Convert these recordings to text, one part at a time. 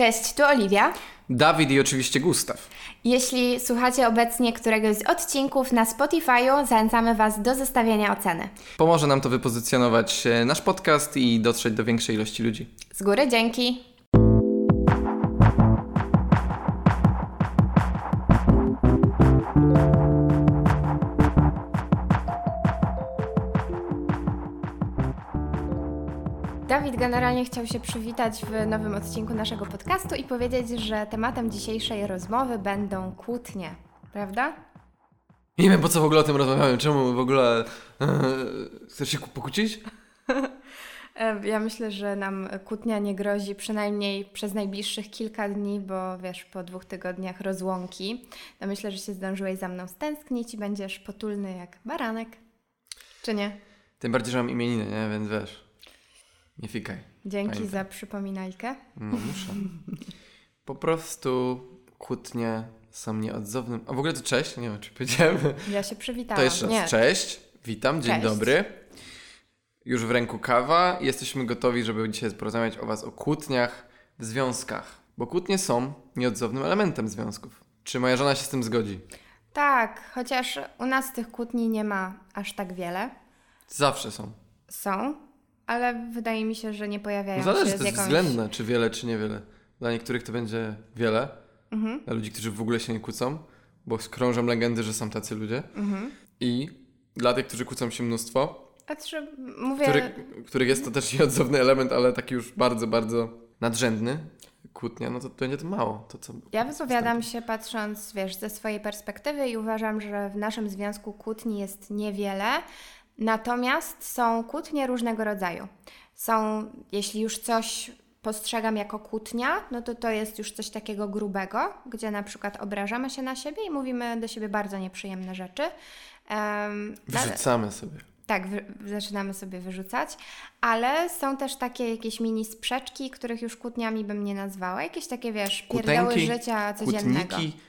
Cześć, tu Oliwia. Dawid i oczywiście Gustaw. Jeśli słuchacie obecnie któregoś z odcinków na Spotify'u, zachęcamy Was do zostawienia oceny. Pomoże nam to wypozycjonować e, nasz podcast i dotrzeć do większej ilości ludzi. Z góry dzięki. Generalnie chciał się przywitać w nowym odcinku naszego podcastu i powiedzieć, że tematem dzisiejszej rozmowy będą kłótnie, prawda? Nie wiem po co w ogóle o tym rozmawiamy. Czemu w ogóle e, chcesz się pokłócić? E, Ja myślę, że nam kłótnia nie grozi przynajmniej przez najbliższych kilka dni, bo wiesz, po dwóch tygodniach rozłąki, to myślę, że się zdążyłeś za mną stęsknić i będziesz potulny jak baranek. Czy nie? Tym bardziej, że mam imieniny, nie? Więc wiesz, nie fikaj. Dzięki Pamiętaj. za przypominajkę. No muszę. Po prostu kłótnie są nieodzownym... A w ogóle to cześć? Nie wiem, czy powiedziałem. Ja się przywitałam. To jeszcze nie. raz cześć. Witam, dzień Cześć. dobry. Już w ręku kawa. Jesteśmy gotowi, żeby dzisiaj porozmawiać o Was o kłótniach w związkach. Bo kłótnie są nieodzownym elementem związków. Czy moja żona się z tym zgodzi? Tak, chociaż u nas tych kłótni nie ma aż tak wiele. Zawsze są. Są, ale wydaje mi się, że nie pojawiają zależy, się to z jest jakąś... względne, czy wiele, czy niewiele. Dla niektórych to będzie wiele, Mhm, dla ludzi, którzy w ogóle się nie kłócą, bo krążą legendy, że są tacy ludzie. mhm. I dla tych, którzy kłócą się mnóstwo, Znaczy, mówię... który, których jest to też nieodzowny element, ale taki już bardzo, bardzo nadrzędny, kłótnia, no to będzie to mało. To, co Ja wypowiadam się patrząc, wiesz, ze swojej perspektywy i uważam, że w naszym związku kłótni jest niewiele, natomiast są kłótnie różnego rodzaju. Są, jeśli już coś postrzegam jako kłótnia, no to to jest już coś takiego grubego, gdzie na przykład obrażamy się na siebie i mówimy do siebie bardzo nieprzyjemne rzeczy. Wyrzucamy sobie. tak, zaczynamy sobie wyrzucać, ale są też takie jakieś mini sprzeczki, których już kłótniami bym nie nazwała. Jakieś takie, wiesz, pierdoły Kutenki, życia codziennego. Kłótniki,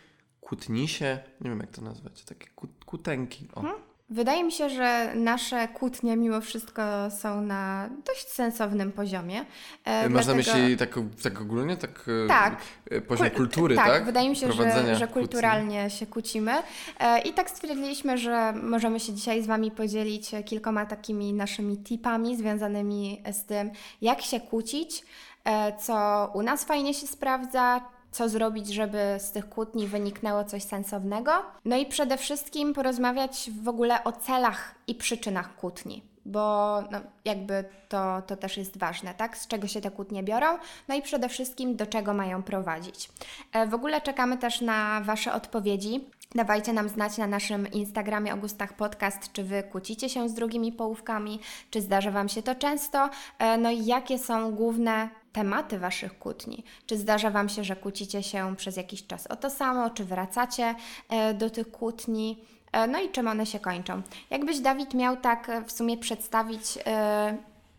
kłótnisie, nie wiem jak to nazwać, takie kłó- kłótenki. O. Mhm. Wydaje mi się, że nasze kłótnie mimo wszystko są na dość sensownym poziomie. E, Masz na dlatego- myśli tak, tak ogólnie, tak, e, Tak. e, poziom Kul- kultury, tak? Tak, wydaje mi się, że, że kłótni. kulturalnie się kłócimy. E, I tak stwierdziliśmy, że możemy się dzisiaj z Wami podzielić kilkoma takimi naszymi tipami związanymi z tym, jak się kłócić, e, co u nas fajnie się sprawdza, co zrobić, żeby z tych kłótni wyniknęło coś sensownego. No i przede wszystkim porozmawiać w ogóle o celach i przyczynach kłótni. Bo no, jakby to, to też jest ważne, tak? Z czego się te kłótnie biorą, no i przede wszystkim do czego mają prowadzić. E, W ogóle czekamy też na Wasze odpowiedzi. Dawajcie nam znać na naszym Instagramie Augustach Podcast, czy Wy kłócicie się z drugimi połówkami, czy zdarza Wam się to często, E, no i jakie są główne tematy Waszych kłótni. Czy zdarza Wam się, że kłócicie się przez jakiś czas o to samo, czy wracacie e, do tych kłótni, E, no i czym one się kończą. Jakbyś, Dawid, miał tak e, w sumie przedstawić,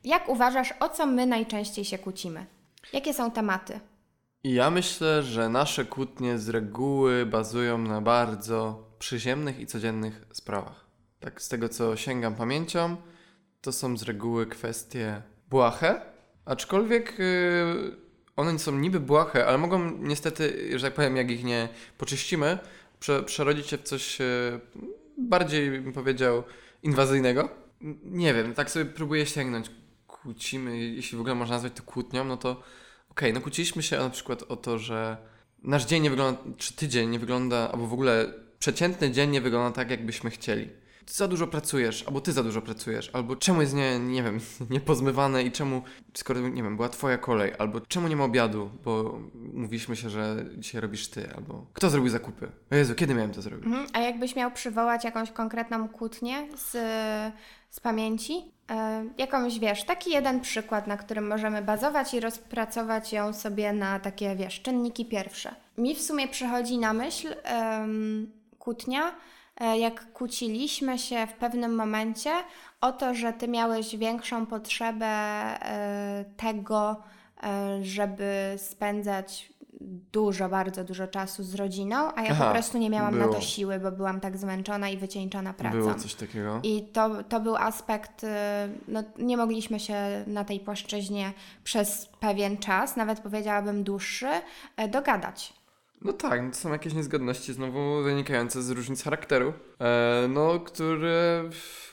jak uważasz, o co my najczęściej się kłócimy? Jakie są tematy? Ja myślę, że nasze kłótnie z reguły bazują na bardzo przyziemnych i codziennych sprawach. Tak z tego, co sięgam pamięcią, to są z reguły kwestie błahe, aczkolwiek yy, one są niby błahe, ale mogą niestety, że tak powiem, jak ich nie poczyścimy, prze, przerodzić się w coś yy, bardziej, bym powiedział, inwazyjnego. Nie wiem, tak sobie próbuję sięgnąć. Kłócimy, jeśli w ogóle można nazwać to kłótnią, no to Okej, no kłóciliśmy się na przykład o to, że nasz dzień nie wygląda, czy tydzień nie wygląda, albo w ogóle przeciętny dzień nie wygląda tak, jakbyśmy chcieli. Za dużo pracujesz, albo ty za dużo pracujesz, albo czemu jest nie, nie wiem, niepozmywane i czemu, skoro, nie wiem, była twoja kolej, albo czemu nie ma obiadu, bo mówiliśmy się, że dzisiaj robisz ty, albo kto zrobił zakupy? O Jezu, kiedy miałem to zrobić? Mhm. A jakbyś miał przywołać jakąś konkretną kłótnię z, z pamięci? E, jakąś, wiesz, taki jeden przykład, na którym możemy bazować i rozpracować ją sobie na takie, wiesz, czynniki pierwsze. Mi w sumie przychodzi na myśl em, kłótnia, jak kłóciliśmy się w pewnym momencie o to, że ty miałeś większą potrzebę e, tego, e, żeby spędzać dużo, bardzo dużo czasu z rodziną, a ja Aha, po prostu nie miałam na było. to siły, bo byłam tak zmęczona i wycieńczona pracą. Było coś takiego. I to, to był aspekt, no nie mogliśmy się na tej płaszczyźnie przez pewien czas, nawet powiedziałabym dłuższy, e, dogadać. No tak, no to są jakieś niezgodności znowu wynikające z różnic charakteru, e, no, które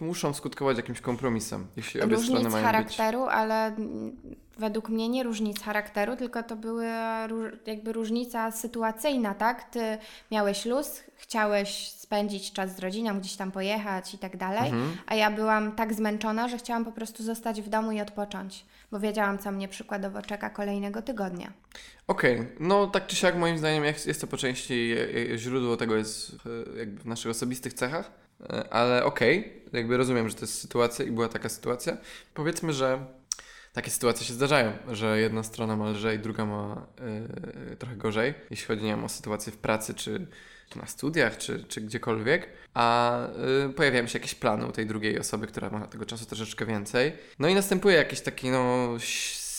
muszą skutkować jakimś kompromisem, jeśli obie różnic strony mają charakteru, ale mm, według mnie nie różnic charakteru, tylko to była jakby różnica sytuacyjna, tak? Ty miałeś luz, chciałeś spędzić czas z rodziną, gdzieś tam pojechać i tak dalej, Mhm. a ja byłam tak zmęczona, że chciałam po prostu zostać w domu i odpocząć, bo wiedziałam, co mnie przykładowo czeka kolejnego tygodnia. Okej, no tak czy siak moim zdaniem jest to po części źródło tego jest e, jakby w naszych osobistych cechach, e, ale okej, jakby rozumiem, że to jest sytuacja i była taka sytuacja. Powiedzmy, że takie sytuacje się zdarzają, że jedna strona ma lżej, druga ma e, trochę gorzej, jeśli chodzi nie wiem, o sytuację w pracy czy, czy na studiach, czy, czy gdziekolwiek, a e, pojawiają się jakieś plany u tej drugiej osoby, która ma tego czasu troszeczkę więcej. No i następuje jakieś takie no,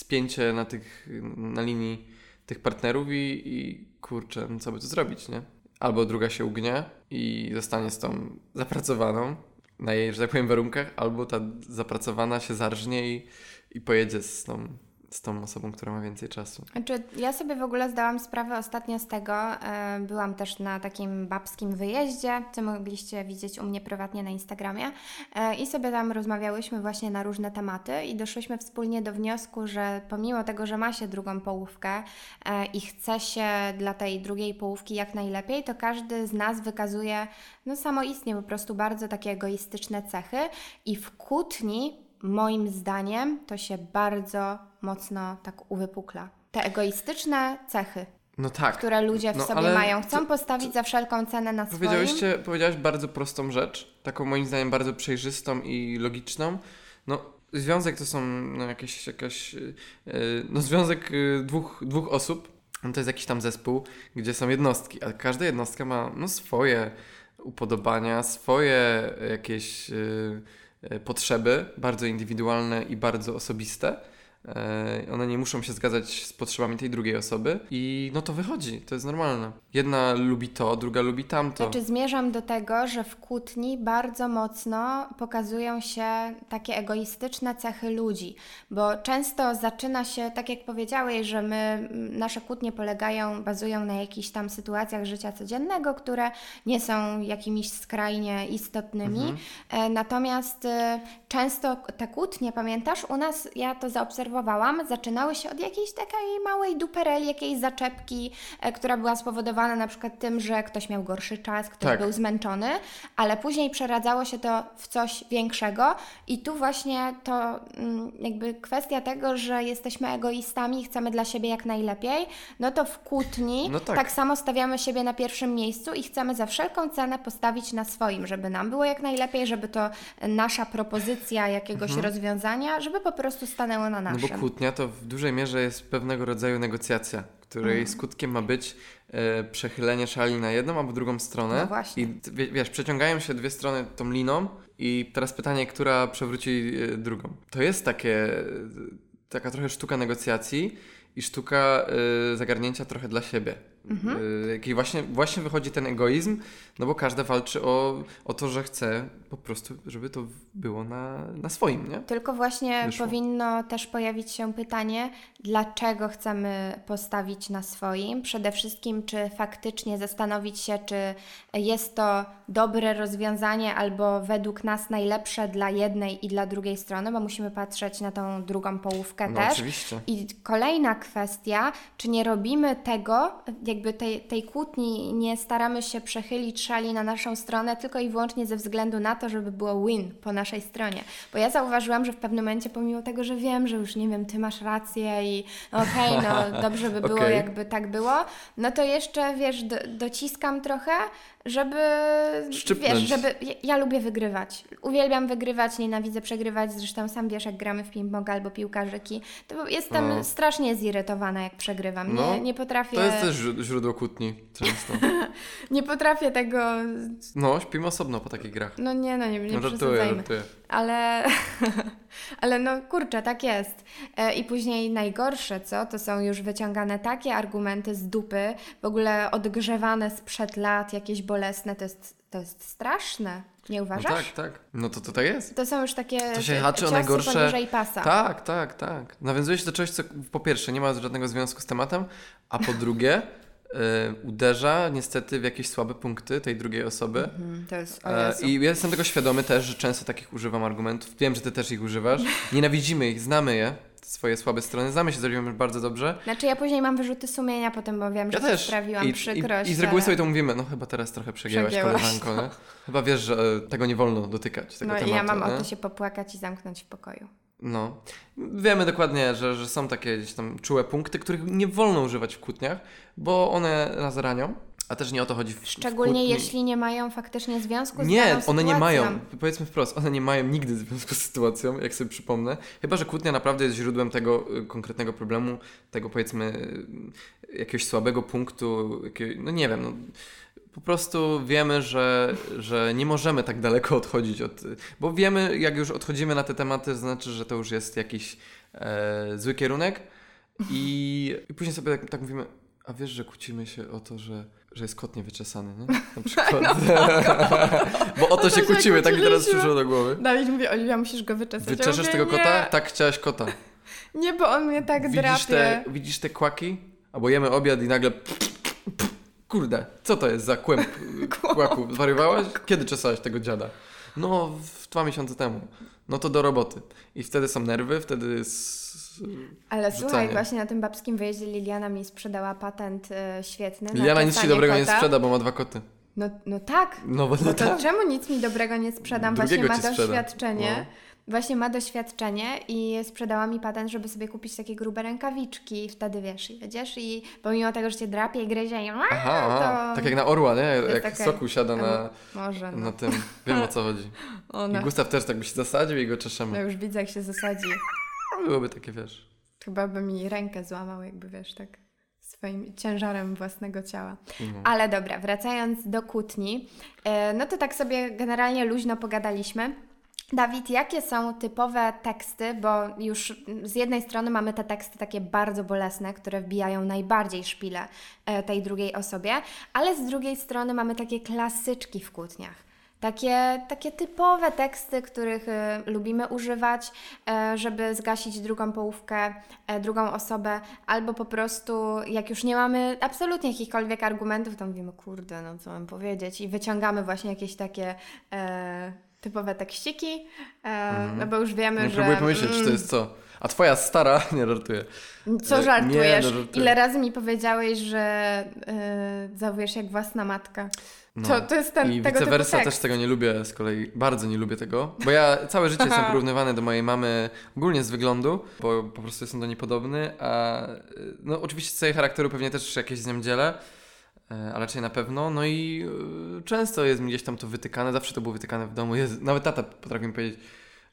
spięcie na, tych, na linii tych partnerów i, i kurczę, no co by tu zrobić, nie? Albo druga się ugnie i zostanie z tą zapracowaną na jej, że tak powiem, warunkach, albo ta zapracowana się zarżnie i, i pojedzie z tą, z tą osobą, która ma więcej czasu. Znaczy, ja sobie w ogóle zdałam sprawę ostatnio z tego, e, byłam też na takim babskim wyjeździe, co mogliście widzieć u mnie prywatnie na Instagramie e, i sobie tam rozmawiałyśmy właśnie na różne tematy i doszłyśmy wspólnie do wniosku, że pomimo tego, że ma się drugą połówkę e, i chce się dla tej drugiej połówki jak najlepiej, to każdy z nas wykazuje no samoistnie po prostu bardzo takie egoistyczne cechy i w kłótni moim zdaniem to się bardzo mocno tak uwypukla. Te egoistyczne cechy, No tak. które ludzie w No, sobie mają, chcą to- postawić za wszelką cenę na swoim. Powiedziałyście, powiedziałaś bardzo prostą rzecz, taką moim zdaniem bardzo przejrzystą i logiczną. No, związek to są no, jakieś, jakaś, yy, no związek yy, dwóch, dwóch osób, no, to jest jakiś tam zespół, gdzie są jednostki, a każda jednostka ma no, swoje upodobania, swoje jakieś yy, potrzeby, bardzo indywidualne i bardzo osobiste. E, One nie muszą się zgadzać z potrzebami tej drugiej osoby i no to wychodzi, to jest normalne. Jedna lubi to, druga lubi tamto. Znaczy, zmierzam do tego, że w kłótni bardzo mocno pokazują się takie egoistyczne cechy ludzi, bo często zaczyna się, tak jak powiedziałeś, że my, nasze kłótnie polegają, bazują na jakichś tam sytuacjach życia codziennego, które nie są jakimiś skrajnie istotnymi. E, Natomiast e, często te kłótnie, pamiętasz, u nas, ja to zaobserwowałam, zaczynały się od jakiejś takiej małej dupereli, jakiejś zaczepki, e, która była spowodowana na przykład tym, że ktoś miał gorszy czas, ktoś Tak. był zmęczony, ale później przeradzało się to w coś większego i tu właśnie to mm, jakby kwestia tego, że jesteśmy egoistami i chcemy dla siebie jak najlepiej, no to w kłótni No tak. tak samo stawiamy siebie na pierwszym miejscu i chcemy za wszelką cenę postawić na swoim, żeby nam było jak najlepiej, żeby to nasza propozycja jakiegoś rozwiązania, żeby po prostu stanęło na Mhm. No bo kłótnia to w dużej mierze jest pewnego rodzaju negocjacja, której Mhm. skutkiem ma być e, przechylenie szali na jedną albo drugą stronę. No właśnie. I wiesz, przeciągają się dwie strony tą liną i teraz pytanie, która przewróci e, drugą. To jest takie, e, taka trochę sztuka negocjacji i sztuka e, zagarnięcia trochę dla siebie. Mhm. E, jaki właśnie, właśnie wychodzi ten egoizm, no bo każda walczy o, o to, że chce po prostu, żeby to było na, na swoim, nie? Tylko właśnie Wyszło. powinno też pojawić się pytanie, dlaczego chcemy postawić na swoim. Przede wszystkim, czy faktycznie zastanowić się, czy jest to dobre rozwiązanie albo według nas najlepsze dla jednej i dla drugiej strony, bo musimy patrzeć na tą drugą połówkę No też. oczywiście. I kolejna kwestia, czy nie robimy tego, jakby tej, tej kłótni, nie staramy się przechylić szali na naszą stronę tylko i wyłącznie ze względu na to, żeby było win po naszej stronie. Bo ja zauważyłam, że w pewnym momencie, pomimo tego, że wiem, że już nie wiem, ty masz rację i okej, no dobrze by było, Okej. jakby tak było, no to jeszcze, wiesz, do, dociskam trochę, żeby, Szczypnąć. wiesz, żeby, ja, ja lubię wygrywać. Uwielbiam wygrywać, nienawidzę przegrywać, zresztą sam wiesz, jak gramy w ping-pong albo piłkarzyki, to jestem No. strasznie zirytowana, jak przegrywam. No, nie, nie potrafię... To jest też źró- źródło kłótni często. Nie potrafię tego. No, śpimy osobno po takich grach. No nie, no nie, nie No, żartuję, żartuję. Ale, ale no kurczę, tak jest. E, I później najgorsze, co? To są już wyciągane takie argumenty z dupy, w ogóle odgrzewane sprzed lat, jakieś bolesne. To jest, to jest straszne. Nie No uważasz? tak, tak. No to to tak jest. To są już takie To się haczy o najgorsze- pasa. Tak, tak, tak. Nawiązuje się do czegoś, co po pierwsze nie ma żadnego związku z tematem, a po drugie uderza niestety w jakieś słabe punkty tej drugiej osoby. To jest, o E. I ja jestem tego świadomy też, że często takich używam argumentów. Wiem, że ty też ich używasz. Nienawidzimy ich, znamy je, swoje słabe strony, znamy się z Oliwią już bardzo dobrze. Znaczy ja później mam wyrzuty sumienia potem, bo wiem, że Ja też. sprawiłam I, przykrość. i, I z reguły ale- sobie to mówimy, no chyba teraz trochę przegięłaś, Przegięłaś, koleżanko, nie? Chyba wiesz, że e, tego nie wolno dotykać, tego No i tematu. ja mam nie? ochotę się popłakać i zamknąć w pokoju. No. Wiemy dokładnie, że, że są takie gdzieś tam czułe punkty, których nie wolno używać w kłótniach, bo one nas ranią, a też nie o to chodzi w w Szczególnie kłótni. jeśli nie mają faktycznie związku z Nie, one sytuacją. nie mają, powiedzmy wprost, one nie mają nigdy związku z sytuacją, jak sobie przypomnę. Chyba, że kłótnia naprawdę jest źródłem tego y, konkretnego problemu, tego powiedzmy y, jakiegoś słabego punktu, jakiego, no nie wiem, no, po prostu wiemy, że, że nie możemy tak daleko odchodzić od, bo wiemy, jak już odchodzimy na te tematy, znaczy, że to już jest jakiś e, zły kierunek i, i później sobie tak, tak mówimy, a wiesz, że kłócimy się o to, że, że jest kot niewyczesany, nie? Na przykład. Bo o to się się kłócimy, tak mi teraz przyszło do głowy. Dawid mówi, Oliwia, musisz go wyczesać. Ja Wyczeszasz mówię, tego nie, kota? Tak, chciałaś kota. Nie, bo on mnie tak Widzisz drapie. te, widzisz te kłaki? Albo jemy obiad i nagle... Kurde, co to jest za kłęb kłaków? Zwariowałaś? Kiedy czesałaś tego dziada? No, w dwa miesiące temu. No to do roboty. I wtedy są nerwy, wtedy jest... Ale Rzucanie. słuchaj, właśnie na tym babskim wyjeździe Liliana mi sprzedała patent e, świetny. na Liliana nic ci dobrego nie kota. sprzeda, bo ma dwa koty. No, no tak. No bo No no to tak. czemu nic mi dobrego nie sprzedam? Drugiego Właśnie ma doświadczenie. No. Właśnie ma doświadczenie i sprzedała mi patent, żeby sobie kupić takie grube rękawiczki i wtedy wiesz, jedziesz i pomimo tego, że cię drapie i gryzie i Aha, to... tak jak na orła, nie? Jak okej. soku siada na, Może, no. na tym. Wiem o co chodzi. Ona. I Gustaw też tak by się zasadził i go No czeszemy. już widzę, jak się zasadzi. Byłoby takie, wiesz... Chyba by mi rękę złamał, jakby wiesz, tak swoim ciężarem własnego ciała. No. Ale dobra, wracając do kłótni, e, no to tak sobie generalnie luźno pogadaliśmy. Dawid, jakie są typowe teksty, bo już z jednej strony mamy te teksty takie bardzo bolesne, które wbijają najbardziej szpilę e, tej drugiej osobie, ale z drugiej strony mamy takie klasyczki w kłótniach. Takie, takie typowe teksty, których e, lubimy używać, e, żeby zgasić drugą połówkę, e, drugą osobę, albo po prostu jak już nie mamy absolutnie jakichkolwiek argumentów, to mówimy, kurde, no co mam powiedzieć, i wyciągamy właśnie jakieś takie typowe tekściki, e, no bo już wiemy. Nie że... próbuję pomyśleć, czy to mm, jest co. A twoja stara, nie żartuję. Co Nie, żartujesz? no żartuję. Ile razy mi powiedziałeś, że yy, zachowujesz jak własna matka? No. To, to jest ten, I tego vice versa też tego nie lubię z kolei, bardzo nie lubię tego, bo ja całe życie jestem porównywany do mojej mamy ogólnie z wyglądu, bo po prostu jestem do niej podobny, a no oczywiście z całej charakteru pewnie też jakieś z nią dzielę, a raczej na pewno, no i y, często jest mi gdzieś tam to wytykane, zawsze to było wytykane w domu, nawet tata potrafi mi powiedzieć,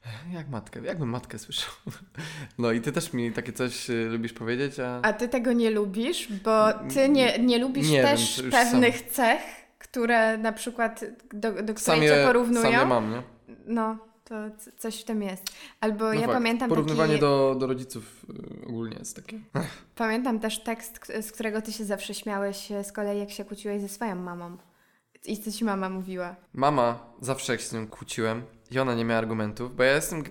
"E, jak matkę, jakbym matkę słyszał. No i ty też mi takie coś lubisz powiedzieć, a... A ty tego nie lubisz, bo ty nie, nie lubisz Nie wiem, też już pewnych cech, które na przykład do, do których sam cię porównują. sam je mam, nie? No, to coś w tym jest. Albo No ja fakt. pamiętam Porównywanie taki, do, do rodziców y, ogólnie jest takie. pamiętam też tekst, z którego ty się zawsze śmiałeś e, z kolei, jak się kłóciłeś ze swoją mamą. I co ci mama mówiła? Mama, zawsze jak się z nią kłóciłem i ona nie miała argumentów, bo ja jestem.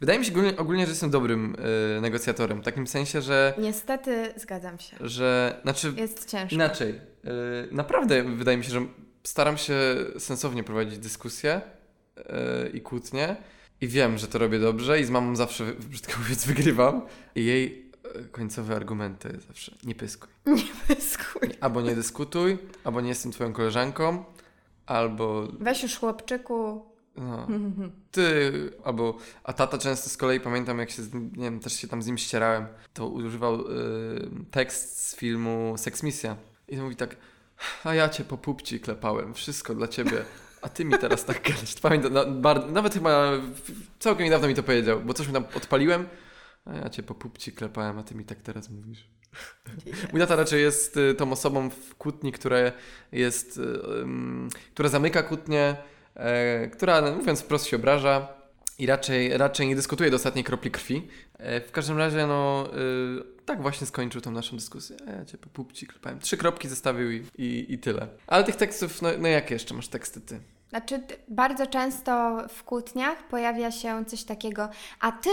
Wydaje mi się ogólnie, ogólnie że jestem dobrym y, negocjatorem. W takim sensie, że. Niestety zgadzam się. że znaczy. Jest ciężko. Inaczej. Y, naprawdę wydaje mi się, że staram się sensownie prowadzić dyskusje y, i kłótnie. I wiem, że to robię dobrze i z mamą zawsze, brzydko mówiąc, wygrywam. I jej y, końcowe argumenty zawsze nie pyskuj. Skuj. Albo nie dyskutuj, albo nie jestem twoją koleżanką, albo Weź już chłopczyku. no, ty, albo, a tata często z kolei pamiętam jak się, z nie wiem, też się tam z nim ścierałem, to używał y, tekst z filmu Sex Misja i mówi tak, a ja cię po pupci klepałem, wszystko dla ciebie, a ty mi teraz tak gadasz. Pamiętam, na, bar, nawet chyba całkiem niedawno mi to powiedział, bo coś mi tam odpaliłem, a ja cię po pupci klepałem, a ty mi tak teraz mówisz. Mój tata raczej jest y, tą osobą w kłótni, która jest, y, która zamyka kłótnię, e, która no, mówiąc wprost się obraża i raczej, raczej nie dyskutuje do ostatniej kropli krwi. E, w każdym razie, no y, tak właśnie skończył tą naszą dyskusję. Ja cię po pupci klepałem. Trzy kropki zostawił i, i, i tyle. Ale tych tekstów, no, no jakie jeszcze masz teksty ty? Znaczy, bardzo często w kłótniach pojawia się coś takiego, a ty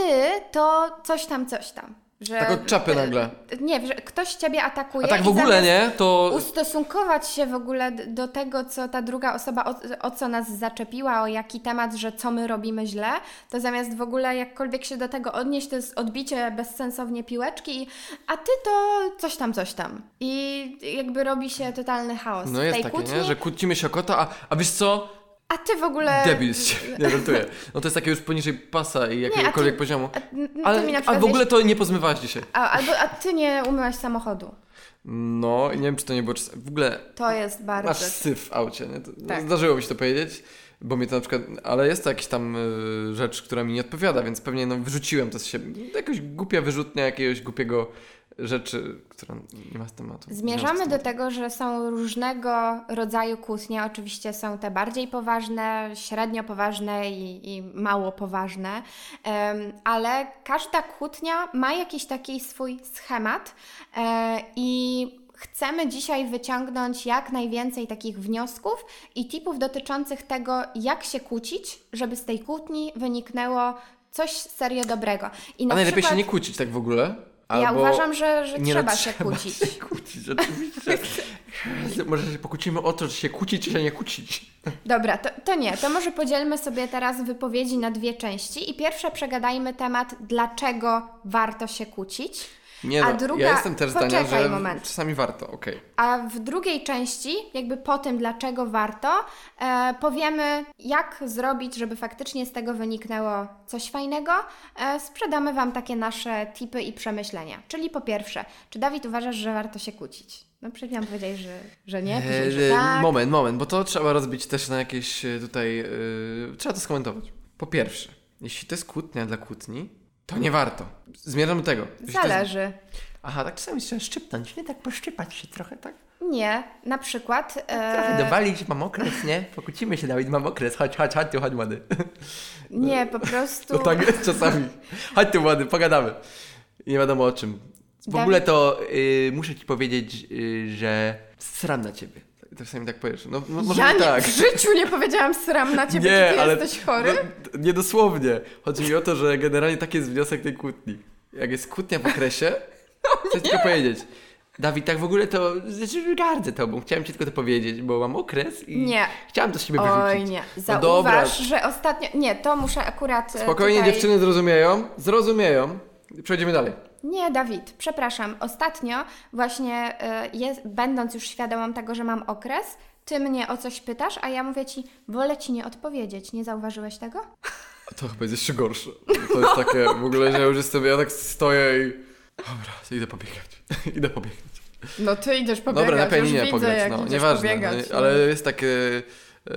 to coś tam, coś tam. Że, Tak od czapy nagle. Nie, że ktoś ciebie atakuje. A tak w ogóle nie, to Ustosunkować się w ogóle do tego, co ta druga osoba, o, o co nas zaczepiła, o jaki temat, że co my robimy źle, to zamiast w ogóle jakkolwiek się do tego odnieść, to jest odbicie bezsensownie piłeczki i a ty to coś tam, coś tam. I jakby robi się totalny chaos. no jest takie, kłótni, nie? że kłócimy się o kota, a, a wiesz co? A ty w ogóle... Debil z ciebie. Nie, żartuję. No to jest takie już poniżej pasa i jakiegokolwiek ty- poziomu. A, Ale mi a w ogóle wiesz, to nie pozmywałaś dzisiaj. a, albo, a ty nie umyłaś samochodu. No i nie wiem, czy to nie było czas. W ogóle To jest bardzo... masz syf w aucie, nie? To, Tak. Zdarzyło mi się to powiedzieć, bo mnie to na przykład... Ale jest to jakaś tam y, rzecz, która mi nie odpowiada, więc pewnie no, wyrzuciłem to z siebie. Jakaś głupia wyrzutnia jakiegoś głupiego rzeczy, która nie ma z tematu. Zmierzamy do tego, że są różnego rodzaju kłótnie. Oczywiście są te bardziej poważne, średnio poważne i, i mało poważne, Em, ale każda kłótnia ma jakiś taki swój schemat e, i chcemy dzisiaj wyciągnąć jak najwięcej takich wniosków i tipów dotyczących tego, jak się kłócić, żeby z tej kłótni wyniknęło coś serio dobrego. I A na najlepiej przykład, się nie kłócić tak w ogóle. Ja albo- uważam, że, że no, trzeba się trzeba kłócić. się kłócić, rzeczywiście. Może się pokłócimy o to, czy się kłócić, czy się nie kłócić. Dobra, to, to nie, to może podzielmy sobie teraz wypowiedzi na dwie części i pierwsze przegadajmy temat, dlaczego warto się kłócić, Nie A no, druga- ja jestem też zdania, poczekaj że moment. czasami warto, okej. a w drugiej części, jakby po tym, dlaczego warto, e, powiemy, jak zrobić, żeby faktycznie z tego wyniknęło coś fajnego. E, sprzedamy Wam takie nasze tipy i przemyślenia. Czyli po pierwsze, czy Dawid uważasz, że warto się kłócić? No przed chwilą powiedziałeś, że, że nie, później, że Eee, tak. Moment, moment, bo to trzeba rozbić też na jakieś e, tutaj. e, trzeba to skomentować. Po pierwsze, jeśli to jest kłótnia dla kłótni, to nie warto. Zmierzam do tego. Zależy. Aha, tak czasami trzeba szczypnąć, nie tak poszczypać się trochę, tak? Nie, na przykład... Trochę E, dowalić, mam okres, nie? Pokłócimy się, Dawid, mam okres, chodź, chodź, chodź tu, chodź młody. nie, po prostu... No tak jest czasami. Chodź tu młody, pogadamy. Nie wiadomo o czym. W Dawid- ogóle to y, muszę ci powiedzieć, y, że sram na ciebie. Czasami tak powiesz. No, no może ja nie tak. w życiu nie powiedziałam sram na ciebie, Nie, ty ale- jesteś chory. No, nie dosłownie. Chodzi mi o to, że generalnie taki jest wniosek tej kłótni. Jak jest kłótnia w okresie, chcę tylko powiedzieć. Dawid, tak w ogóle to znaczy, gardzę tobą. Chciałem ci tylko to powiedzieć, bo mam okres i Nie. chciałam to z siebie wyrzucić. Oj nie, No dobra. zauważ, że ostatnio... Nie, to muszę akurat e, Spokojnie, tutaj... dziewczyny zrozumieją. Zrozumieją. Przejdziemy dalej. Nie, Dawid, przepraszam. Ostatnio właśnie e, jest, będąc już świadomą tego, że mam okres, ty mnie o coś pytasz, a ja mówię ci, wolę ci nie odpowiedzieć. Nie zauważyłeś tego? To chyba jest jeszcze gorsze. To jest takie w ogóle, że ja już jestem, ja tak stoję i... Dobra, idę pobiegać. idę pobiegać. No ty idziesz pobiegać, Dobra, na widzę, pograć, jak no, nieważne. pobiegać, no, no. ale jest takie... e,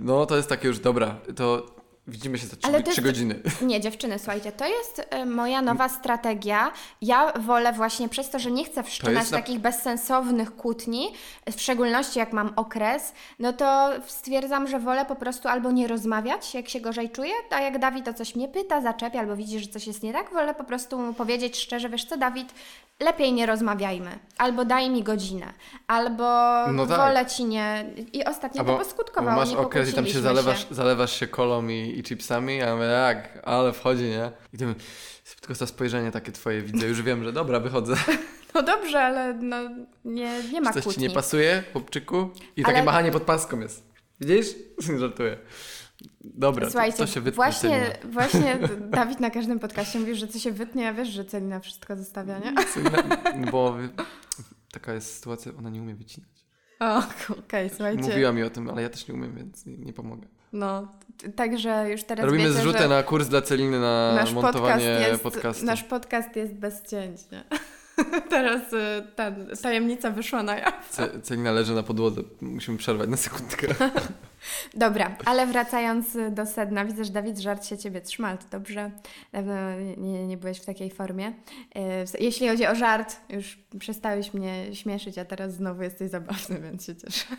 No, to jest takie już, dobra, to widzimy się za Ale trzy, to trzy jest- godziny. Nie, dziewczyny, słuchajcie, to jest e, moja nowa strategia. Ja wolę właśnie przez to, że nie chcę wszczynać na- takich bezsensownych kłótni, w szczególności jak mam okres, no to stwierdzam, że wolę po prostu albo nie rozmawiać, jak się gorzej czuję, a jak Dawid o coś mnie pyta, zaczepia, albo widzi, że coś jest nie tak, wolę po prostu mu powiedzieć szczerze, wiesz co, Dawid, lepiej nie rozmawiajmy, albo daj mi godzinę, albo No tak. wolę ci nie... I ostatnio to poskutkowało, masz nie okres i tam się zalewasz, zalewasz się kolą i, i chipsami, a ja mówię, jak, ale wchodzi, nie? I tym, tylko to spojrzenie takie twoje widzę, już wiem, że dobra, wychodzę. No dobrze, ale no, nie, nie ma Coś kłótni. ci nie pasuje, chłopczyku? I Ale- takie machanie pod paską jest. Widzisz? Żartuję. Dobra, Słuchajcie, to, to się wytnie właśnie, właśnie Dawid na każdym podcaście mówi, że co się wytnie, a wiesz, że Celina wszystko zostawia, nie? Celina, no bo taka jest sytuacja, ona nie umie wycinać. O, okej, słuchajcie. Mówiła mi o tym, ale ja też nie umiem, więc nie, nie pomogę. No, także już teraz Robimy wiecie, zrzutę na kurs dla Celiny na nasz podcast, montowanie jest, podcastu. nasz podcast jest bez cięć, nie? Teraz y, ta tajemnica wyszła na jaw. Ce- Celina leży na podłodze. Musimy przerwać na sekundkę. Dobra, ale wracając do sedna, widzę, że Dawid żart się Ciebie trzyma, ale to dobrze. Dawno nie, nie byłeś w takiej formie. Y, Jeśli chodzi o żart, już przestałeś mnie śmieszyć, a teraz znowu jesteś zabawny, więc się cieszę.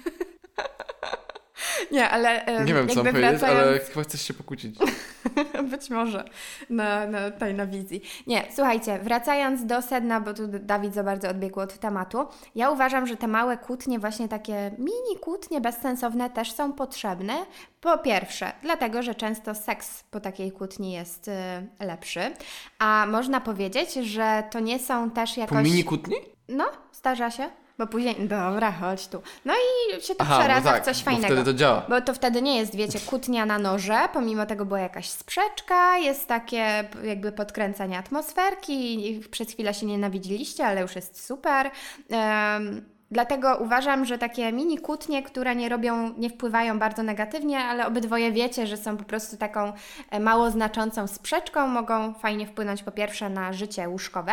Nie, ale Nie wiem, co mam jakby powiedzieć, ale wracając... chyba chcesz się pokłócić. Być może na, na tej na wizji. Nie, słuchajcie, wracając do sedna, bo tu Dawid za bardzo odbiegł od tematu. Ja uważam, że te małe kłótnie, właśnie takie mini kłótnie bezsensowne też są potrzebne. Po pierwsze, dlatego, że często seks po takiej kłótni jest y, lepszy, a można powiedzieć, że to nie są też Po jakoś... mini kłótni? No, zdarza się. Bo później, dobra, chodź tu. No i się to Aha, no przeradza tak, w coś bo fajnego. wtedy to działa. Bo to wtedy nie jest, wiecie, kłótnia na noże, pomimo tego była jakaś sprzeczka, jest takie jakby podkręcanie atmosferki, przez chwilę się nienawidziliście, ale już jest super. Em, Dlatego uważam, że takie mini kłótnie, które nie robią, nie wpływają bardzo negatywnie, ale obydwoje wiecie, że są po prostu taką e, mało znaczącą sprzeczką, mogą fajnie wpłynąć po pierwsze na życie łóżkowe.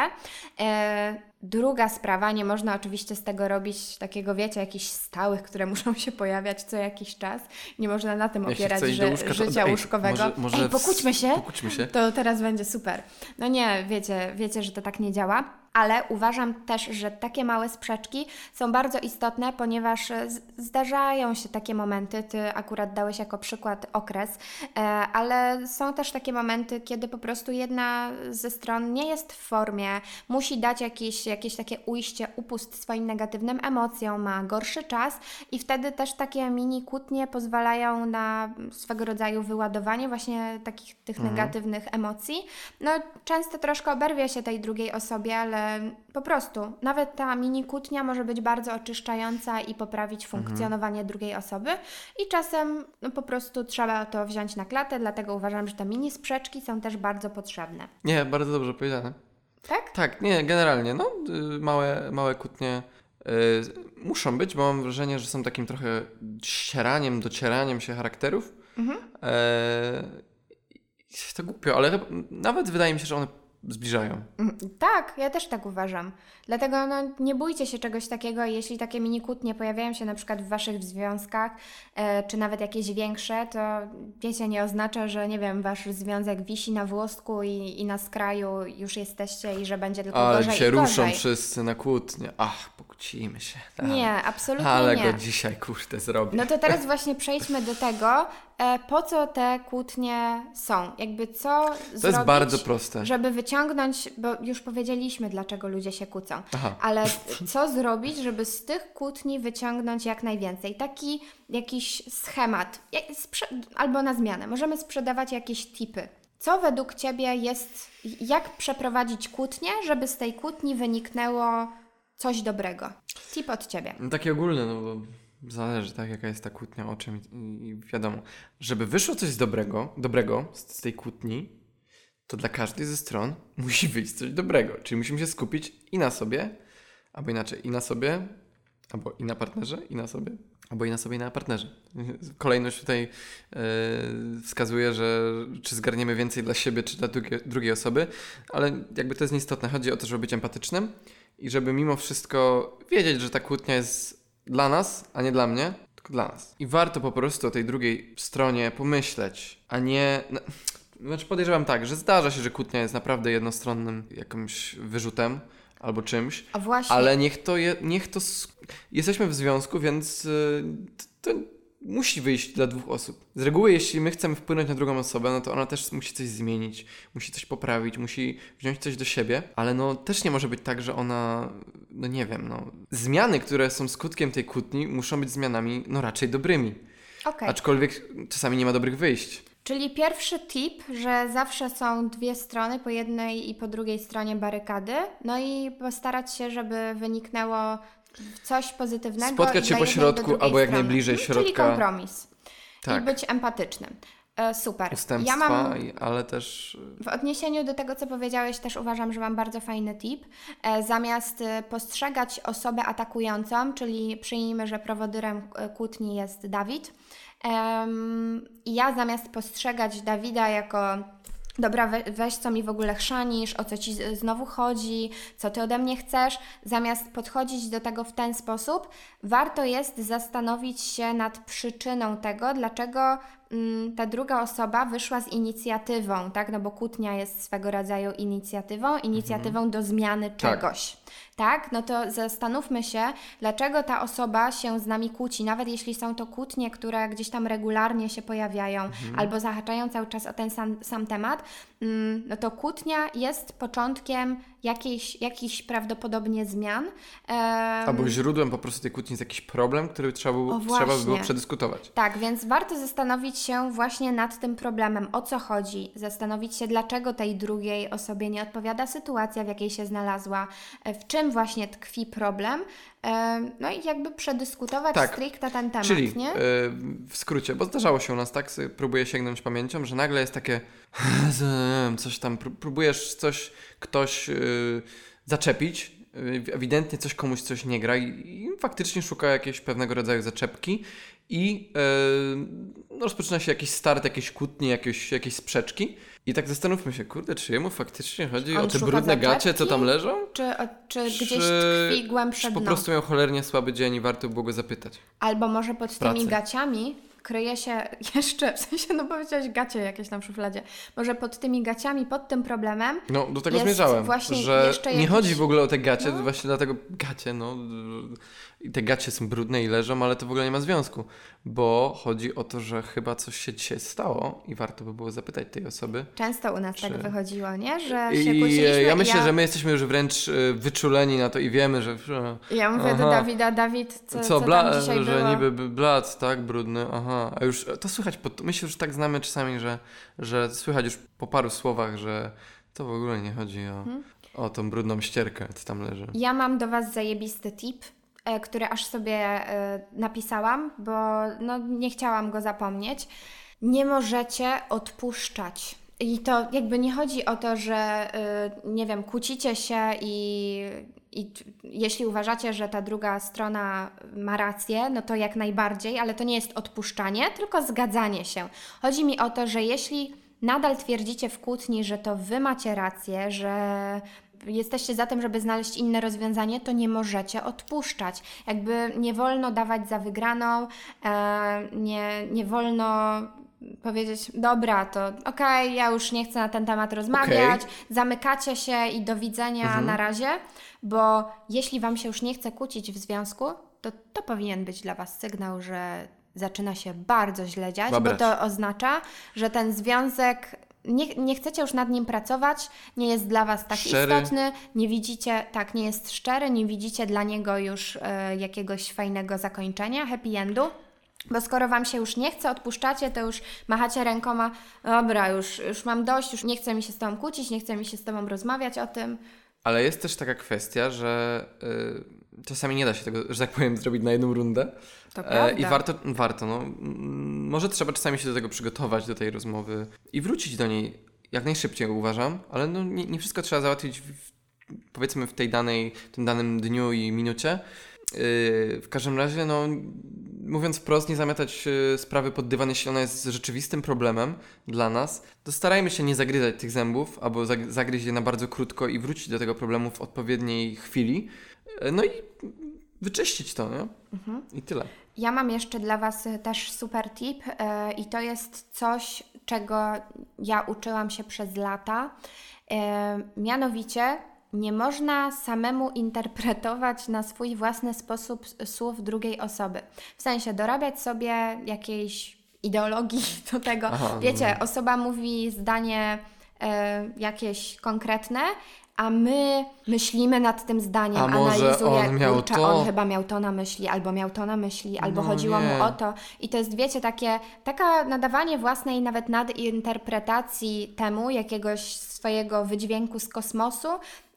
E, Druga sprawa, nie można oczywiście z tego robić takiego, wiecie, jakichś stałych, które muszą się pojawiać co jakiś czas. Nie można na tym Jeśli opierać ży- łóżka, to- życia ej, łóżkowego. może- może Ej, pokłóćmy się! Pokłóćmy się. To teraz będzie super. No nie, wiecie, wiecie, że to tak nie działa, ale uważam też, że takie małe sprzeczki są bardzo istotne, ponieważ e, zdarzają się takie momenty, ty akurat dałeś jako przykład okres, e, ale są też takie momenty, kiedy po prostu jedna ze stron nie jest w formie, musi dać jakieś, jakieś takie ujście, upust swoim negatywnym emocjom, ma gorszy czas i wtedy też takie mini kłótnie pozwalają na swego rodzaju wyładowanie właśnie takich tych negatywnych emocji. No często troszkę oberwie się tej drugiej osobie, ale po prostu nawet ta mini kłótnia może być bardzo oczyszczająca i poprawić funkcjonowanie drugiej osoby i czasem no, po prostu trzeba to wziąć na klatę, dlatego uważam, że te mini sprzeczki są też bardzo potrzebne. Nie, bardzo dobrze powiedziane. Tak? Tak, nie, generalnie, no, y, małe, małe kłótnie y, muszą być, bo mam wrażenie, że są takim trochę ścieraniem, docieraniem się charakterów. Mhm. I to głupio, ale nawet wydaje mi się, że one zbliżają. Mm, Tak, ja też tak uważam. Dlatego no, nie bójcie się czegoś takiego, jeśli takie mini kłótnie pojawiają się na przykład w Waszych związkach, e, czy nawet jakieś większe, to wiecie, nie oznacza, że nie wiem, Wasz związek wisi na włosku i, i na skraju już jesteście i że będzie tylko Ale gorzej się ruszą gorzej. wszyscy na kłótnie. Ach, pokłócimy się. Tak. Nie, absolutnie Ale nie. go dzisiaj, kurde, zrobię. No to teraz właśnie przejdźmy do tego, po co te kłótnie są. Jakby co to zrobić, jest bardzo proste. żeby wyciągnąć, bo już powiedzieliśmy, dlaczego ludzie się kłócą, Aha. ale co zrobić, żeby z tych kłótni wyciągnąć jak najwięcej? Taki jakiś schemat, jak- albo na zmianę. Możemy sprzedawać jakieś tipy. Co według Ciebie jest, jak przeprowadzić kłótnię, żeby z tej kłótni wyniknęło coś dobrego? Tip od Ciebie. No, takie ogólne, no bo zależy, tak, jaka jest ta kłótnia, o czym i, i wiadomo. Żeby wyszło coś dobrego, dobrego z, z tej kłótni, to dla każdej ze stron musi wyjść coś dobrego. Czyli musimy się skupić i na sobie, albo inaczej, i na sobie, albo i na partnerze, i na sobie, albo i na sobie, i na partnerze. Kolejność tutaj e, wskazuje, że czy zgarniemy więcej dla siebie, czy dla drugie, drugiej osoby, ale jakby to jest nieistotne. Chodzi o to, żeby być empatycznym i żeby mimo wszystko wiedzieć, że ta kłótnia jest dla nas, a nie dla mnie, tylko dla nas. I warto po prostu o tej drugiej stronie pomyśleć, a nie. No, znaczy podejrzewam tak, że zdarza się, że kłótnia jest naprawdę jednostronnym jakimś wyrzutem albo czymś, A właśnie. ale niech to, je, niech to. Jesteśmy w związku, więc y, to musi wyjść dla dwóch osób. Z reguły, jeśli my chcemy wpłynąć na drugą osobę, no to ona też musi coś zmienić, musi coś poprawić, musi wziąć coś do siebie, ale no też nie może być tak, że ona, no nie wiem, no. Zmiany, które są skutkiem tej kłótni, muszą być zmianami, no raczej dobrymi. Okej. Aczkolwiek czasami nie ma dobrych wyjść. Czyli pierwszy tip, że zawsze są dwie strony, po jednej i po drugiej stronie barykady, no i postarać się, żeby wyniknęło coś pozytywnego. Spotkać się po środku, albo jak strony. najbliżej środka. Czyli kompromis. Tak. I być empatycznym. E, super. Ustępstwa, Ja mam ale też. w odniesieniu do tego, co powiedziałeś, też uważam, że mam bardzo fajny tip. E, Zamiast e, postrzegać osobę atakującą, czyli przyjmijmy, że prowodyrem e, kłótni jest Dawid, i ja zamiast postrzegać Dawida jako dobra, we, weź co mi w ogóle chrzanisz, o co ci znowu chodzi, co ty ode mnie chcesz, zamiast podchodzić do tego w ten sposób, warto jest zastanowić się nad przyczyną tego, dlaczego ta druga osoba wyszła z inicjatywą, tak? No bo kłótnia jest swego rodzaju inicjatywą, inicjatywą mhm. do zmiany tak. czegoś. Tak tak, no to zastanówmy się, dlaczego ta osoba się z nami kłóci, nawet jeśli są to kłótnie, które gdzieś tam regularnie się pojawiają mhm. albo zahaczają cały czas o ten sam, sam temat, mm, no to kłótnia jest początkiem jakiejś, jakichś prawdopodobnie zmian. Albo źródłem po prostu tej kłótni jest jakiś problem, który trzeba, było, trzeba by było przedyskutować. Tak, więc warto zastanowić się właśnie nad tym problemem, o co chodzi, zastanowić się, dlaczego tej drugiej osobie nie odpowiada sytuacja, w jakiej się znalazła, e, w czym właśnie tkwi problem, no i jakby przedyskutować tak. stricte ten temat, Czyli, nie? E, w skrócie, bo zdarzało się u nas tak, próbuję sięgnąć pamięcią, że nagle jest takie coś tam, próbujesz coś, ktoś yy, zaczepić, y, ewidentnie coś komuś coś nie gra i, i faktycznie szuka jakiejś pewnego rodzaju zaczepki i yy, rozpoczyna się jakiś start, jakieś kłótnie, jakieś, jakieś sprzeczki i tak zastanówmy się, kurde, czy jemu faktycznie chodzi On o te brudne gacie, co tam leżą? Czy, czy, czy gdzieś tkwi głębsze dno? po prostu miał cholernie słaby dzień i warto było go zapytać. Albo może pod tymi gaciami kryje się jeszcze, w sensie, no powiedziałeś gacie jakieś tam w szufladzie, może pod tymi gaciami, pod tym problemem No, do tego zmierzałem, właśnie że nie jakiś... chodzi w ogóle o te gacie, no. właśnie dlatego gacie, no, i te gacie są brudne i leżą, ale to w ogóle nie ma związku, bo chodzi o to, że chyba coś się dzisiaj stało i warto by było zapytać tej osoby. Często u nas tak czy... tak wychodziło, nie? Że się I kłóciliśmy. Ja myślę, ja... że my jesteśmy już wręcz y, wyczuleni na to i wiemy, że... Ja mówię aha. do Dawida, Dawid, co, co, co bla... dzisiaj że było? niby blat, tak, brudny, aha. A już to słychać, po... my się już tak znamy czasami, że, że słychać już po paru słowach, że to w ogóle nie chodzi o, hmm? o tą brudną ścierkę, co tam leży. Ja mam do Was zajebisty tip który aż sobie e, napisałam, bo no, nie chciałam go zapomnieć. Nie możecie odpuszczać. I to jakby nie chodzi o to, że e, nie wiem, kłócicie się i, i jeśli uważacie, że ta druga strona ma rację, no to jak najbardziej, ale to nie jest odpuszczanie, tylko zgadzanie się. Chodzi mi o to, że jeśli nadal twierdzicie w kłótni, że to wy macie rację, że jesteście za tym, żeby znaleźć inne rozwiązanie, to nie możecie odpuszczać. Jakby nie wolno dawać za wygraną, e, nie, nie wolno powiedzieć, dobra, to okej, okay, ja już nie chcę na ten temat rozmawiać, okay. zamykacie się i do widzenia mhm. na razie, bo jeśli Wam się już nie chce kłócić w związku, to to powinien być dla Was sygnał, że zaczyna się bardzo źle dziać, bo to oznacza, że ten związek nie, nie chcecie już nad nim pracować, nie jest dla Was tak szczery. istotny, nie widzicie, tak, nie jest szczery, nie widzicie dla niego już e, jakiegoś fajnego zakończenia, happy endu. Bo skoro Wam się już nie chce, odpuszczacie, to już machacie rękoma, dobra, już, już mam dość, już nie chcę mi się z Tobą kłócić, nie chcę mi się z Tobą rozmawiać o tym. Ale jest też taka kwestia, że y, czasami nie da się tego, że tak powiem, zrobić na jedną rundę. Prawda. I warto, warto no, może trzeba czasami się do tego przygotować, do tej rozmowy i wrócić do niej jak najszybciej, uważam, ale no, nie, nie wszystko trzeba załatwić w, powiedzmy w tej danej, tym danym dniu i minucie. Yy, w każdym razie, no, mówiąc wprost, nie zamiatać yy, sprawy pod dywan, jeśli ona jest rzeczywistym problemem dla nas, to starajmy się nie zagryzać tych zębów, albo zagryźć je na bardzo krótko i wrócić do tego problemu w odpowiedniej chwili. Yy, no i wyczyścić to, nie? Mhm. I tyle. Ja mam jeszcze dla Was też super tip yy, i to jest coś, czego ja uczyłam się przez lata. Yy, mianowicie nie można samemu interpretować na swój własny sposób słów drugiej osoby. W sensie dorabiać sobie jakiejś ideologii do tego. Aha, Wiecie, no. osoba mówi zdanie e, jakieś konkretne, a my myślimy nad tym zdaniem, a analizuje, on miał kurczę, to? on chyba miał to na myśli, albo miał to na myśli, albo no chodziło nie. mu o to. I to jest, wiecie, takie, taka nadawanie własnej nawet nadinterpretacji temu jakiegoś swojego wydźwięku z kosmosu,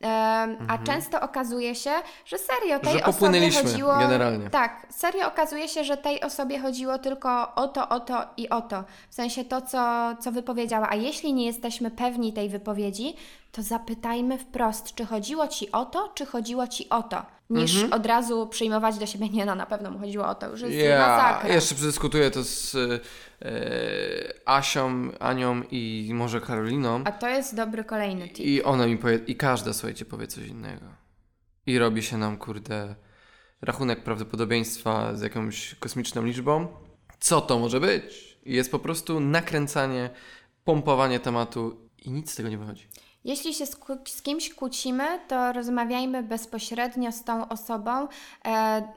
a mhm. często okazuje się, że serio tej że osobie chodziło. Generalnie. Tak, serio okazuje się, że tej osobie chodziło tylko o to, o to i o to. W sensie to, co, co wypowiedziała. A jeśli nie jesteśmy pewni tej wypowiedzi, to zapytajmy wprost, czy chodziło ci o to, czy chodziło ci o to. Niż Mhm. od razu przyjmować do siebie, nie no, na pewno mu chodziło o to, już jest Ja masakra. jeszcze przedyskutuję to z e, Asią, Anią i może Karoliną. A to jest dobry kolejny tip. I ona mi powie, i każda, słuchajcie, powie coś innego. I robi się nam, kurde, rachunek prawdopodobieństwa z jakąś kosmiczną liczbą. Co to może być? Jest po prostu nakręcanie, pompowanie tematu i nic z tego nie wychodzi. Jeśli się z, kimś kłócimy, to rozmawiajmy bezpośrednio z tą osobą, e,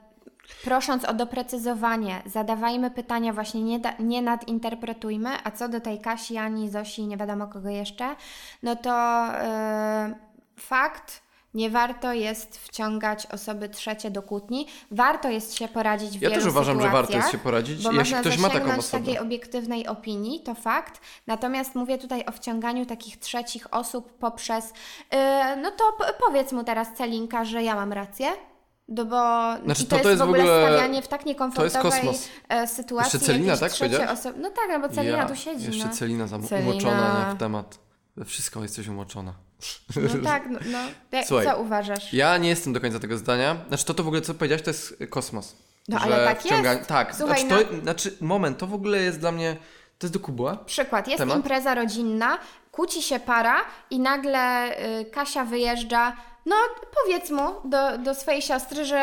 prosząc o doprecyzowanie. Zadawajmy pytania, właśnie nie, da, nie nadinterpretujmy. A co do tej Kasi, Ani, Zosi, nie wiadomo kogo jeszcze, no to e, fakt. Nie warto jest wciągać osoby trzecie do kłótni. Warto jest się poradzić w Ja wielu też uważam, że warto jest się poradzić, Bo jeśli można ktoś ma taką osobę. takiej obiektywnej opinii, to fakt. Natomiast mówię tutaj o wciąganiu takich trzecich osób poprzez, yy, no to powiedz mu teraz Celinka, że ja mam rację. No bo Znaczy, to- to, to jest jest w ogóle, w ogóle- stawianie w tak niekomfortowej kosmos. e, sytuacji. Jeszcze Celina, tak osoby. No tak, no bo Celina ja, tu siedzi. Jeszcze no. Celina zam- Celina. umoczona w temat. We wszystko jesteś umoczona. no tak, no, no. Jak, Słuchaj, co uważasz? Ja nie jestem do końca tego zdania. Znaczy to, to w ogóle, co powiedziałeś, to jest kosmos. No, Że ale tak wciąga- jest. Tak, Słuchaj, znaczy, to, znaczy moment, to w ogóle jest dla mnie, to jest do kubła. Przykład, jest Temat? impreza rodzinna, kłóci się para i nagle y, Kasia wyjeżdża. No, powiedz mu do, do swojej siostry, że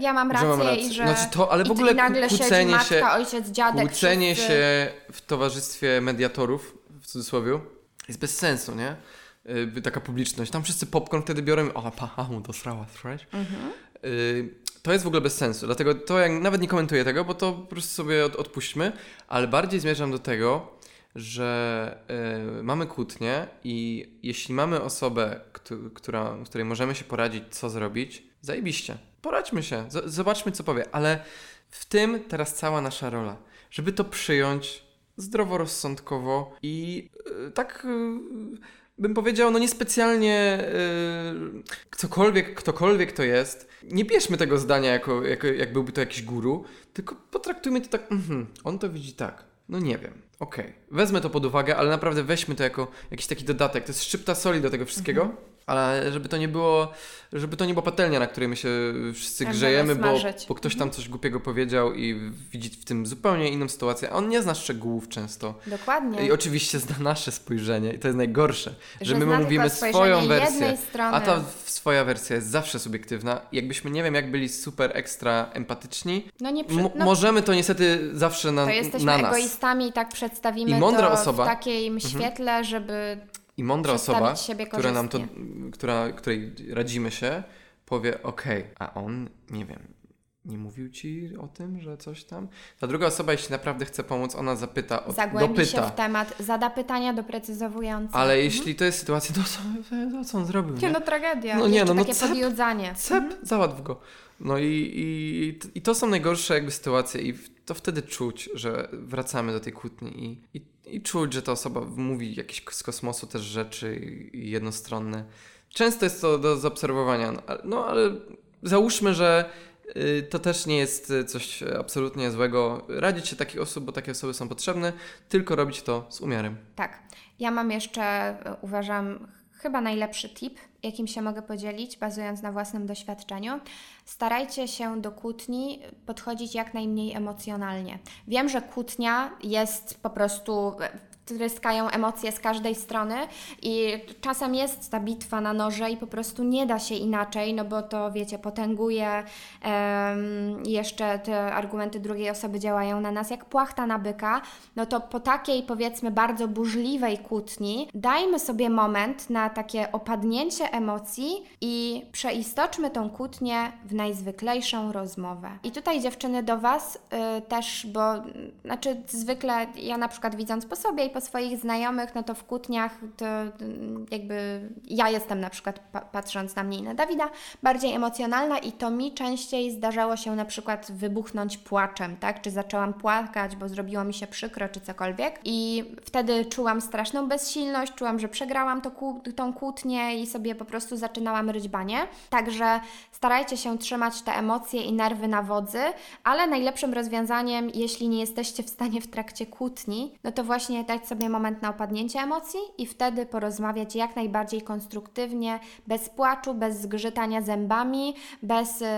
ja mam Że rację, mam rację. i że. Znaczy to- ale w ogóle i nagle kłócenie matka, się- ojciec, dziadek. Kłócenie wszyscy. się w towarzystwie mediatorów, w cudzysłowie, jest bez sensu, nie? Y, taka publiczność. Tam wszyscy popcorn wtedy biorą i o, paha, mu to srała, słyszałeś? Mhm. Y, to jest w ogóle bez sensu, dlatego to ja nawet nie komentuję tego, bo to po prostu sobie od, odpuśćmy, ale bardziej zmierzam do tego, że y, mamy kłótnię i jeśli mamy osobę, któ- która, z której możemy się poradzić, co zrobić, zajebiście. Poradźmy się, zobaczmy, co powie, ale w tym teraz cała nasza rola, żeby to przyjąć zdroworozsądkowo i y, tak y, bym powiedział, no niespecjalnie y, cokolwiek, ktokolwiek to jest, nie bierzmy tego zdania jako, jako jak byłby to jakiś guru, tylko potraktujmy to tak, mhm, on to widzi tak. No nie wiem, okej. Wezmę to pod uwagę, ale naprawdę weźmy to jako jakiś taki dodatek. To jest szczypta soli do tego wszystkiego, ale żeby to nie było, żeby to nie była patelnia, na której my się wszyscy grzejemy, bo, bo ktoś tam coś głupiego powiedział i widzi w tym zupełnie inną sytuację. A on nie zna szczegółów często. Dokładnie. I oczywiście zna nasze spojrzenie i to jest najgorsze, że, Że my mówimy swoją wersję, a ta swoja wersja jest zawsze subiektywna. Jakbyśmy, nie wiem, jak byli super ekstra empatyczni, no nie przy, no, możemy to niestety zawsze na, to jesteśmy na nas. egoistami i tak przedstawimy I mądra to osoba- Mhm. w takim świetle, żeby I mądra osoba, która nam to, która, której radzimy się, powie, okej, a on, nie wiem, nie mówił ci o tym, że coś tam? Ta druga osoba, jeśli naprawdę chce pomóc, ona zapyta, o, zagłębi dopyta. się w temat, zada pytania doprecyzowujące. Ale jeśli to jest sytuacja, to co, co on zrobił? Nie, no tragedia. No No nie, nie, no, no takie podjudzanie. Cep, załatw go. No i, i, i to są najgorsze jakby sytuacje i to wtedy czuć, że wracamy do tej kłótni i, i, i czuć, że ta osoba mówi jakieś z kosmosu też rzeczy jednostronne. Często jest to do zaobserwowania, no, no ale załóżmy, że y, to też nie jest y, coś absolutnie złego. Radzić się takich osób, bo takie osoby są potrzebne, tylko robić to z umiarem. Tak. Ja mam jeszcze, e, uważam, chyba najlepszy tip, jakim się mogę podzielić, bazując na własnym doświadczeniu. Starajcie się do kłótni podchodzić jak najmniej emocjonalnie. Wiem, że kłótnia jest po prostu. Tryskają emocje z każdej strony i czasem jest ta bitwa na noże i po prostu nie da się inaczej, no bo to wiecie, potęguje em, jeszcze te argumenty drugiej osoby działają na nas jak płachta na byka, no to po takiej powiedzmy bardzo burzliwej kłótni dajmy sobie moment na takie opadnięcie emocji i przeistoczmy tą kłótnię w najzwyklejszą rozmowę. I tutaj dziewczyny do Was y, też, bo znaczy zwykle ja na przykład widząc po sobie po swoich znajomych, no to w kłótniach to y, jakby ja jestem na przykład pa- patrząc na mnie i na Dawida bardziej emocjonalna i to mi częściej zdarzało się na przykład wybuchnąć płaczem, tak? Czy zaczęłam płakać, bo zrobiło mi się przykro, czy cokolwiek. I wtedy czułam straszną bezsilność, czułam, że przegrałam to tą kłótnię i sobie po prostu zaczynałam ryczbanie. Także starajcie się trzymać te emocje i nerwy na wodzy, ale najlepszym rozwiązaniem, jeśli nie jesteście w stanie w trakcie kłótni, no to właśnie dać sobie moment na opadnięcie emocji i wtedy porozmawiać jak najbardziej konstruktywnie, bez płaczu, bez zgrzytania zębami, bez y, y,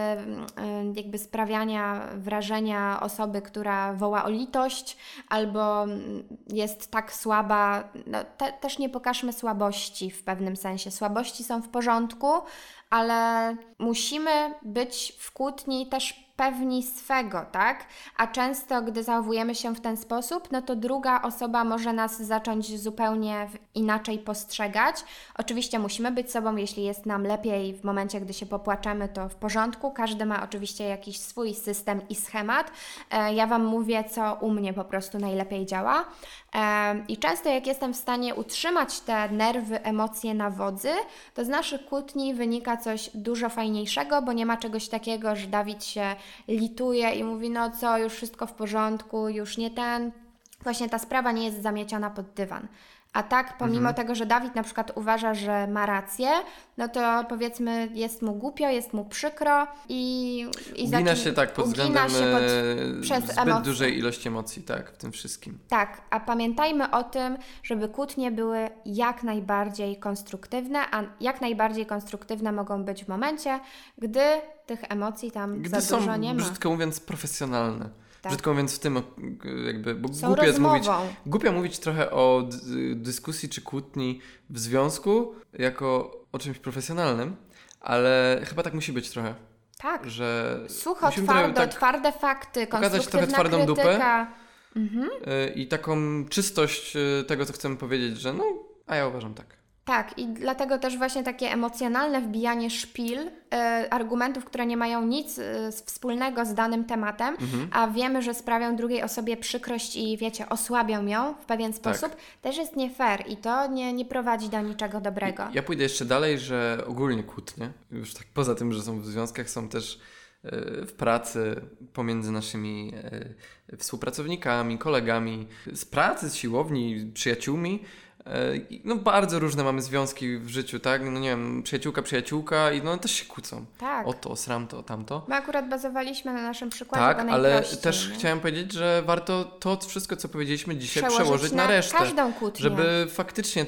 jakby sprawiania wrażenia osoby, która woła o litość albo jest tak słaba. No, te, też nie pokażmy słabości w pewnym sensie. Słabości są w porządku, ale musimy być w kłótni też pewni swego, tak? A często, gdy zachowujemy się w ten sposób, no to druga osoba może nas zacząć zupełnie inaczej postrzegać. Oczywiście musimy być sobą, jeśli jest nam lepiej w momencie, gdy się popłaczemy, to w porządku. Każdy ma oczywiście jakiś swój system i schemat. E, ja Wam mówię, co u mnie po prostu najlepiej działa. I często, jak jestem w stanie utrzymać te nerwy, emocje na wodzy, to z naszych kłótni wynika coś dużo fajniejszego, bo nie ma czegoś takiego, że Dawid się lituje i mówi, no co, już wszystko w porządku, już nie ten. Właśnie ta sprawa nie jest zamieciona pod dywan. A tak, pomimo mhm. tego, że Dawid na przykład uważa, że ma rację, no to powiedzmy jest mu głupio, jest mu przykro i... i ugina się tak pod względem się pod, e, przez zbyt emocje. dużej ilości emocji, tak, w tym wszystkim. Tak, a pamiętajmy o tym, żeby kłótnie były jak najbardziej konstruktywne, a jak najbardziej konstruktywne mogą być w momencie, gdy tych emocji tam gdy za dużo nie ma. brzydko mówiąc, profesjonalne. Tak. Brzydko mówiąc w tym, jakby, bo głupio jest mówić, głupio mówić trochę o dyskusji czy kłótni w związku jako o czymś profesjonalnym, ale chyba tak musi być trochę. Tak. Że Sucho, twardo, tak twarde fakty, pokazać trochę twardą krytyka. dupę mhm. Y, i taką czystość y, tego, co chcemy powiedzieć, że no, a ja uważam tak. Tak, i dlatego też właśnie takie emocjonalne wbijanie szpil, y, argumentów, które nie mają nic y, wspólnego z danym tematem, mhm. a wiemy, że sprawią drugiej osobie przykrość i wiecie, osłabią ją w pewien tak. sposób, tak. też jest nie fair i to nie, nie prowadzi do niczego dobrego. Ja pójdę jeszcze dalej, że ogólnie kłótnie, już tak poza tym, że są w związkach, są też y, w pracy pomiędzy naszymi współpracownikami, kolegami, z pracy, z siłowni, przyjaciółmi E, no bardzo różne mamy związki w życiu, tak? No nie wiem, przyjaciółka, przyjaciółka i no też się kłócą. Tak. O to, sram to, tamto. My akurat bazowaliśmy na naszym przykładzie, Tak, ale też nie? chciałem powiedzieć, że warto to wszystko, co powiedzieliśmy dzisiaj przełożyć, przełożyć na, na, resztę. każdą kłótnię. Żeby faktycznie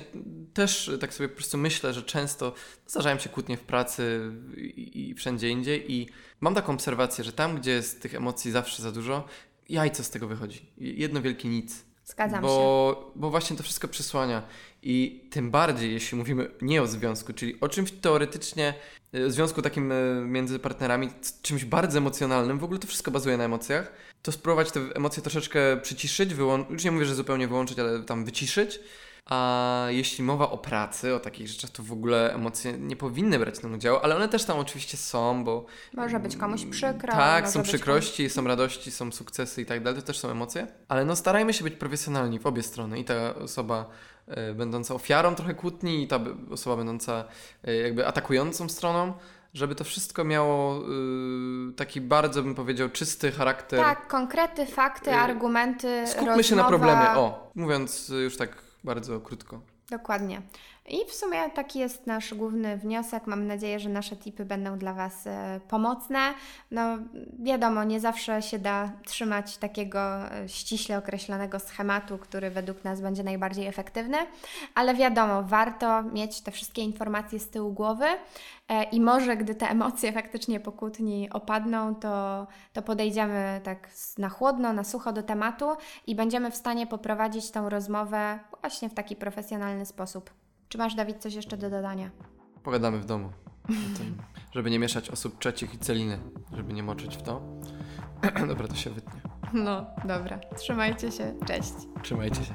też tak sobie po prostu myślę, że często zdarzają się kłótnie w pracy i, i wszędzie indziej i mam taką obserwację, że tam, gdzie jest tych emocji zawsze za dużo, jajco z tego wychodzi. Jedno wielkie nic. Zgadzam bo, się. Bo właśnie to wszystko przysłania. I tym bardziej, jeśli mówimy nie o związku, czyli o czymś teoretycznie, e, związku takim e, między partnerami, czymś bardzo emocjonalnym, w ogóle to wszystko bazuje na emocjach, to spróbować te emocje troszeczkę przyciszyć, wyłączyć, już nie mówię, że zupełnie wyłączyć, ale tam wyciszyć, a jeśli mowa o pracy, o takich rzeczach, to w ogóle emocje nie powinny brać tam udziału, ale one też tam oczywiście są, bo. Może być komuś przykro. Tak, są przykrości, komuś... są radości, są sukcesy i tak dalej, to też są emocje. Ale no starajmy się być profesjonalni w obie strony. I ta osoba y, będąca ofiarą trochę kłótni, i ta osoba będąca y, jakby atakującą stroną żeby to wszystko miało y, taki bardzo, bym powiedział, czysty charakter. Tak, konkrety, fakty, y, argumenty. Skupmy rozmowa... się na problemie. O, mówiąc już tak bardzo krótko. Dokładnie. I w sumie taki jest nasz główny wniosek. Mam nadzieję, że nasze tipy będą dla Was e, pomocne. No, wiadomo, nie zawsze się da trzymać takiego e, ściśle określonego schematu, który według nas będzie najbardziej efektywny, ale wiadomo, warto mieć te wszystkie informacje z tyłu głowy e, i może gdy te emocje faktycznie po kłótni opadną, to, to podejdziemy tak na chłodno, na sucho do tematu i będziemy w stanie poprowadzić tą rozmowę właśnie w taki profesjonalny sposób. Czy masz, Dawid, coś jeszcze do dodania? Pogadamy w domu. Tym, żeby nie mieszać osób trzecich i celiny, żeby nie moczyć w to. dobra, to się wytnie. No, dobra. Trzymajcie się. Cześć. Trzymajcie się.